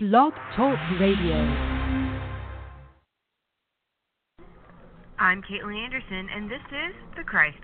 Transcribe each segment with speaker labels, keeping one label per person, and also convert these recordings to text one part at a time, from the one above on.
Speaker 1: Blog Talk Radio.
Speaker 2: I'm Caitlin Anderson, and this is the Christ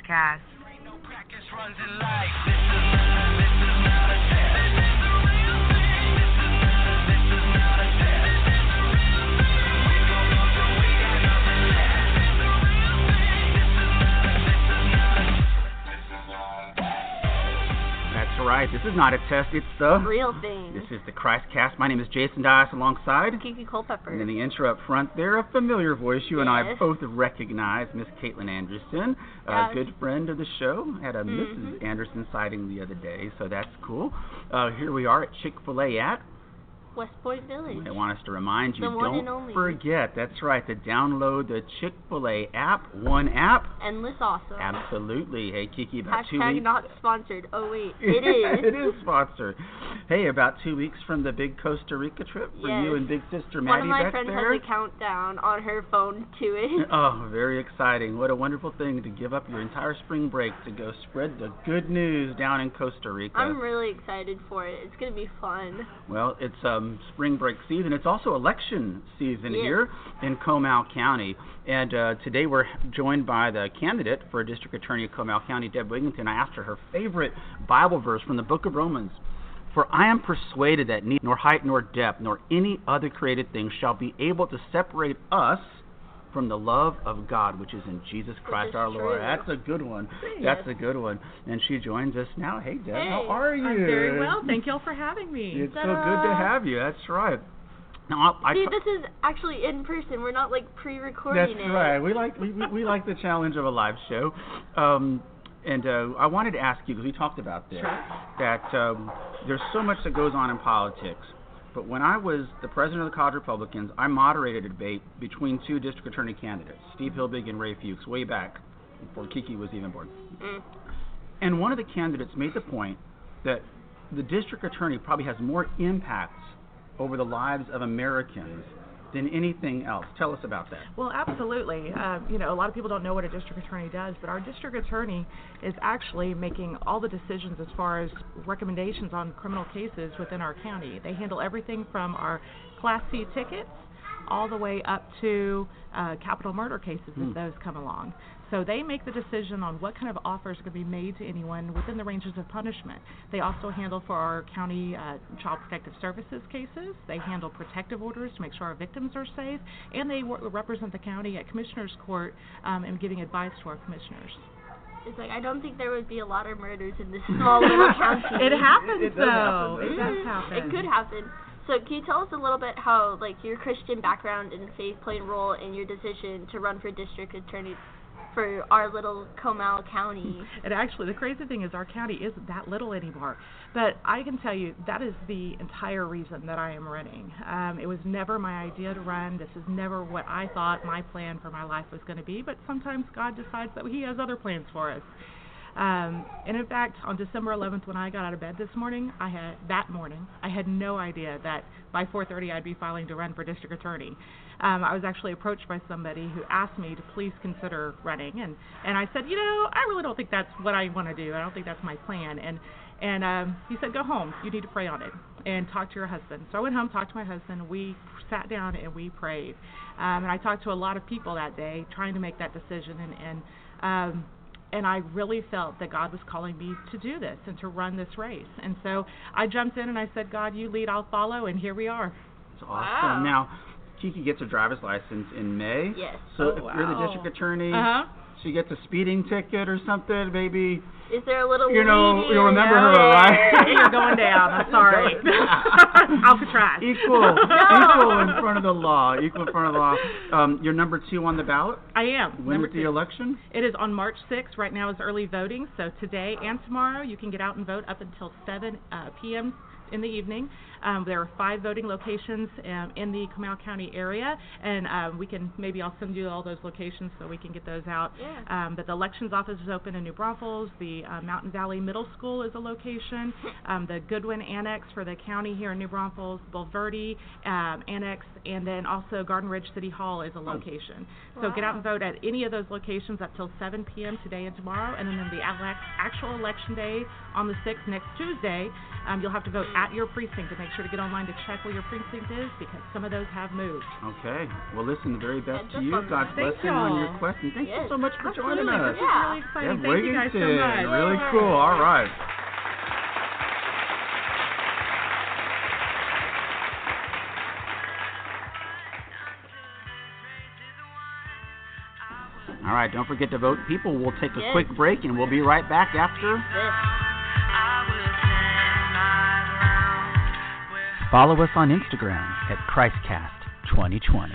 Speaker 3: right. This is not a test. It's the
Speaker 4: real thing.
Speaker 3: This is the Christ Cast. My name is Jason Dias alongside.
Speaker 4: Kiki Culpepper.
Speaker 3: And in the intro up front there, a familiar voice you and I both recognize, Miss Caitlin Anderson, a good friend of the show. Had a
Speaker 4: Mhm.
Speaker 3: Mrs. Anderson sighting the other day, so that's cool. Uh, here we are at Chick fil A at.
Speaker 4: West Point Village.
Speaker 3: I want us to remind you,
Speaker 4: The
Speaker 3: don't forget, that's right, to download the Chick fil A app, one app.
Speaker 4: Endless awesome.
Speaker 3: Absolutely. Hey, Kiki, about two
Speaker 4: Hashtag
Speaker 3: weeks.
Speaker 4: not sponsored. Oh wait, it is.
Speaker 3: it is sponsored. Hey, about two weeks from the big Costa Rica trip for you and big sister Maddie One
Speaker 4: of my friends
Speaker 3: there.
Speaker 4: has a countdown on her phone to it.
Speaker 3: Oh, very exciting. What a wonderful thing to give up your entire spring break to go spread the good news down in Costa Rica.
Speaker 4: I'm really excited for it. It's gonna be fun.
Speaker 3: Well, it's um, spring break season. It's also election season
Speaker 4: Yes.
Speaker 3: here in Comal County. And uh, today we're joined by the candidate for District Attorney of Comal County, Deb Wigington. I asked her her favorite Bible verse from the book of Romans. For I am persuaded that neither height nor depth nor any other created thing shall be able to separate us from the love of God which is in Jesus Christ
Speaker 4: is
Speaker 3: our Lord.
Speaker 4: true.
Speaker 3: That's a good one.
Speaker 4: Yes.
Speaker 3: That's a good one. And she joins us now. Hey Deb, how are you?
Speaker 5: I'm very well. Thank y'all for having me.
Speaker 3: It's so
Speaker 4: Ta-da.
Speaker 3: good to have you. That's right. Now, I, I
Speaker 4: See, this is actually in person. We're not like pre-recording it.
Speaker 3: that's
Speaker 4: it.
Speaker 3: right. We like we, we, we like the challenge of a live show. Um, and uh, I wanted to ask you because we talked about this that um, there's so much that goes on in politics. But when I was the president of the College Republicans, I moderated a debate between two district attorney candidates, Steve Hilbig and Ray Fuchs, way back before Kiki was even born.
Speaker 4: Mm.
Speaker 3: And one of the candidates made the point that the district attorney probably has more impacts over the lives of Americans than anything else. Tell us about that.
Speaker 5: Well, absolutely. Uh, you know, a lot of people don't know what a district attorney does, but our district attorney is actually making all the decisions as far as recommendations on criminal cases within our county. They handle everything from our Class C tickets all the way up to uh, capital murder cases
Speaker 3: Hmm.
Speaker 5: as those come along. So they make the decision on what kind of offers are going to be made to anyone within the ranges of punishment. They also handle for our county uh, child protective services cases. They handle protective orders to make sure our victims are safe, and they w- represent the county at commissioners court um, and giving advice to our commissioners.
Speaker 4: It's like I don't think there would be a lot of murders in this small little county.
Speaker 5: It happens
Speaker 3: It does
Speaker 5: though.
Speaker 3: happen.
Speaker 5: It does
Speaker 4: Mm,
Speaker 5: happen.
Speaker 4: It could happen. So can you tell us a little bit how like your Christian background and faith played a role in your decision to run for district attorney for our little Comal County?
Speaker 5: And actually, the crazy thing is, our county isn't that little anymore. But I can tell you that is the entire reason that I am running. Um, it was never my idea to run. This is never what I thought my plan for my life was going to be. But sometimes God decides that He has other plans for us. Um, and in fact, on December 11th, when I got out of bed this morning, I had that morning, I had no idea that by 4:30 I'd be filing to run for district attorney. Um, I was actually approached by somebody who asked me to please consider running, and and I said, you know, I really don't think that's what I want to do. I don't think that's my plan. And and um, he said, go home. You need to pray on it and talk to your husband. So I went home, talked to my husband. We sat down and we prayed. Um, and I talked to a lot of people that day, trying to make that decision. And and um, and I really felt that God was calling me to do this and to run this race. And so I jumped in and I said, God, you lead, I'll follow, and here we are.
Speaker 3: It's awesome.
Speaker 4: Wow.
Speaker 3: Now, Kiki gets her driver's license in May.
Speaker 4: Yes.
Speaker 3: So
Speaker 5: Oh,
Speaker 3: if you're the district attorney,
Speaker 5: Uh huh.
Speaker 3: She gets a speeding ticket or something, maybe.
Speaker 4: Is there a little
Speaker 3: You know, you'll remember her, right?
Speaker 5: You're going down. I'm sorry. Alcatraz.
Speaker 3: Equal, equal in front of the law. Equal in front of the law. Um, you're number two on the ballot.
Speaker 5: I am.
Speaker 3: When is the election?
Speaker 5: It is on March 6th. Right now is early voting. So today and tomorrow you can get out and vote up until 7 uh, p.m. in the evening. Um, there are five voting locations um, in the Comal County area, and um, we can maybe I'll send you all those locations so we can get those out.
Speaker 4: Yeah.
Speaker 5: Um, but the elections office is open in New Braunfels. The uh, Mountain Valley Middle School is a location. Um, the Goodwin Annex for the county here in New Braunfels, Bulverde um, Annex, and then also Garden Ridge City Hall is a location. So get out and vote at any of those locations up till 7 p.m. today and tomorrow, and then the actual election day on the 6th next Tuesday. Um, you'll have to vote at at your precinct. to make sure to get online to check where your precinct is because some of those have moved.
Speaker 3: Okay. Well, listen, the very best
Speaker 4: Heads
Speaker 3: to you.
Speaker 4: God
Speaker 5: bless
Speaker 3: you on your
Speaker 5: y'all.
Speaker 3: quest. And thank you so much for joining
Speaker 5: Absolutely.
Speaker 3: us.
Speaker 5: This is
Speaker 4: Yeah.
Speaker 5: really exciting.
Speaker 3: Deb
Speaker 5: Thank you guys so much.
Speaker 3: Really cool. All right. All right, don't forget to vote. People, we'll take a
Speaker 4: Yes.
Speaker 3: quick break and we'll be right back after.
Speaker 4: This.
Speaker 3: Follow us on Instagram at ChristCast2020.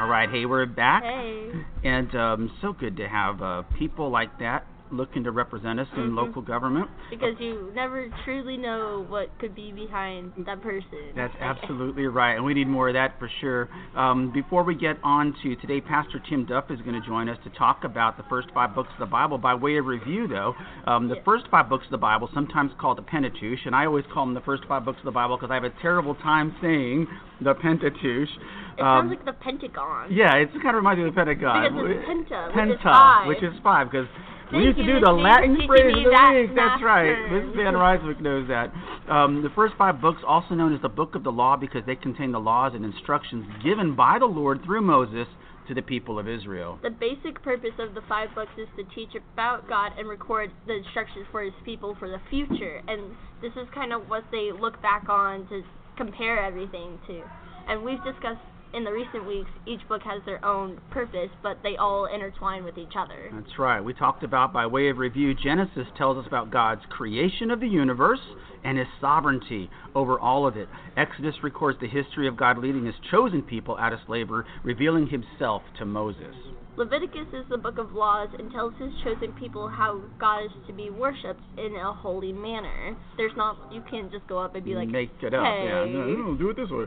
Speaker 3: All right, hey, we're back.
Speaker 4: Hey.
Speaker 3: And um, so good to have uh, people like that looking to represent us in
Speaker 4: Mhm.
Speaker 3: local government.
Speaker 4: Because you never truly know what could be behind that person.
Speaker 3: That's absolutely right, and we need more of that for sure. Um, before we get on to today, Pastor Tim Duff is going to join us to talk about the first five books of the Bible. By way of review, though, um, the
Speaker 4: Yes.
Speaker 3: first five books of the Bible, sometimes called the Pentateuch, and I always call them the first five books of the Bible because I have a terrible time saying the Pentateuch.
Speaker 4: It
Speaker 3: Um,
Speaker 4: sounds like the Pentagon.
Speaker 3: yeah, it kind of reminds me of the Pentagon.
Speaker 4: Because it's penta, which is five.
Speaker 3: which is five, because we used to do the Latin phrase of the
Speaker 4: that
Speaker 3: week. That's right. Miss Van Ryswick knows that. Um, the first five books, also known as the Book of the Law, because they contain the laws and instructions given by the Lord through Moses to the people of Israel.
Speaker 4: The basic purpose of the five books is to teach about God and record the instructions for His people for the future. And this is kind of what they look back on to compare everything to. And we've discussed in the recent weeks, each book has their own purpose, but they all intertwine with each other.
Speaker 3: That's right. We talked about, by way of review, Genesis tells us about God's creation of the universe and his sovereignty over all of it. Exodus records the history of God leading his chosen people out of slavery, revealing himself to Moses.
Speaker 4: Leviticus is the book of laws and tells his chosen people how God is to be worshipped in a holy manner. There's not, you can't just go up and be like,
Speaker 3: Make it up. Yeah,
Speaker 4: "Hey."
Speaker 3: no, no, do it this way.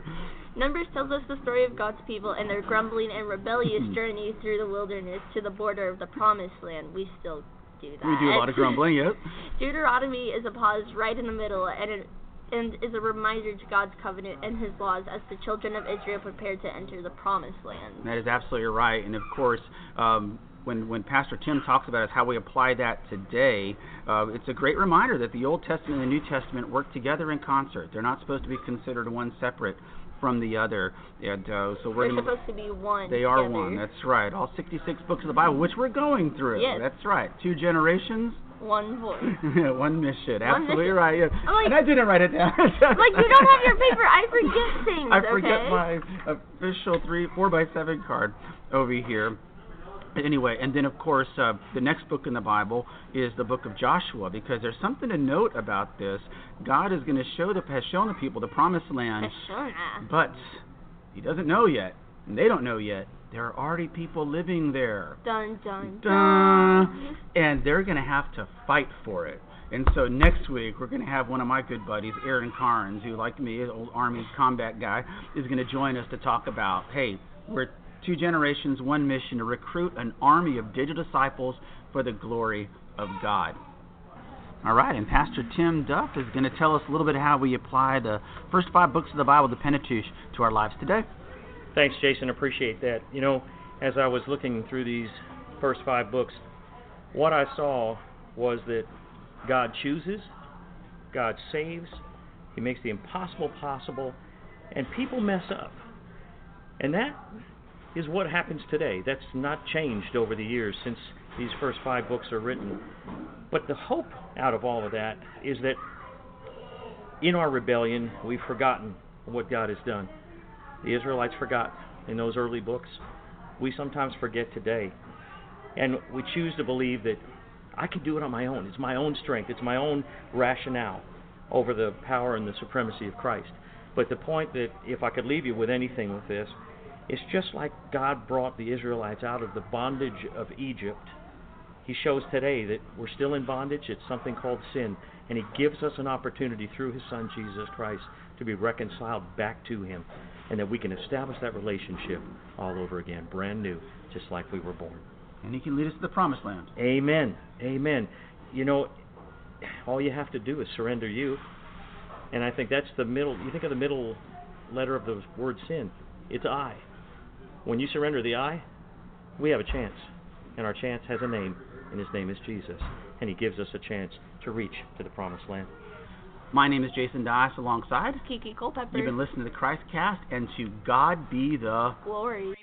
Speaker 4: Numbers tells us the story of God's people and their grumbling and rebellious
Speaker 3: Mhm.
Speaker 4: journey through the wilderness to the border of the promised land. We still do that.
Speaker 3: We do a lot of grumbling, yes.
Speaker 4: Deuteronomy is a pause right in the middle and it, and is a reminder to God's covenant and his laws as the children of Israel prepared to enter the promised land.
Speaker 3: That is absolutely right. And of course, um, when when Pastor Tim talks about us how we apply that today, uh, it's a great reminder that the Old Testament and the New Testament work together in concert. They're not supposed to be considered one separate from the other. And uh, so we're
Speaker 4: They're supposed to be one.
Speaker 3: they are
Speaker 4: together.
Speaker 3: one. That's right. All 66 books of the Bible, which we're going through.
Speaker 4: Yes.
Speaker 3: That's right. Two generations,
Speaker 4: one voice.
Speaker 3: one mission.
Speaker 4: One
Speaker 3: Absolutely
Speaker 4: mission.
Speaker 3: right. Yeah.
Speaker 4: Like-
Speaker 3: and I didn't write it down.
Speaker 4: like you don't have your paper. I forget things.
Speaker 3: I forget
Speaker 4: okay?
Speaker 3: my official three four by seven card over here. Anyway, and then of course uh, the next book in the Bible is the book of Joshua because there's something to note about this. God is going to show the has shown the people the promised land,
Speaker 4: Peshona.
Speaker 3: but He doesn't know yet, and they don't know yet. There are already people living there.
Speaker 4: Dun dun
Speaker 3: Dun.
Speaker 4: dun.
Speaker 3: and they're going to have to fight for it. And so next week we're going to have one of my good buddies, Aaron Carnes, who, like me, is an old Army combat guy, is going to join us to talk about, hey, we're two generations, one mission to recruit an army of digital disciples for the glory of God. All right, and Pastor Tim Duff is going to tell us a little bit how we apply the first five books of the Bible, the Pentateuch, to our lives today.
Speaker 1: Thanks, Jason. Appreciate that. You know, as I was looking through these first five books, what I saw was that God chooses, God saves, He makes the impossible possible, and people mess up. And that is what happens today. That's not changed over the years since these first five books are written. But the hope out of all of that is that in our rebellion, we've forgotten what God has done. The Israelites forgot in those early books. We sometimes forget today. And we choose to believe that I can do it on my own. It's my own strength, it's my own rationale over the power and the supremacy of Christ. But the point that, if I could leave you with anything with this, it's just like God brought the Israelites out of the bondage of Egypt. He shows today that we're still in bondage. It's something called sin. And He gives us an opportunity through His Son, Jesus Christ, to be reconciled back to Him. And that we can establish that relationship all over again, brand new, just like we were born.
Speaker 3: And He can lead us to the promised land.
Speaker 1: Amen. Amen. You know, all you have to do is surrender you. And I think that's the middle. You think of the middle letter of the word sin. It's I. when you surrender the I, we have a chance. And our chance has a name, and his name is Jesus. And he gives us a chance to reach to the promised land.
Speaker 3: My name is Jason Dias alongside.
Speaker 4: Kiki Culpepper.
Speaker 3: You've been listening to the Christ Cast, and to God be the
Speaker 4: glory.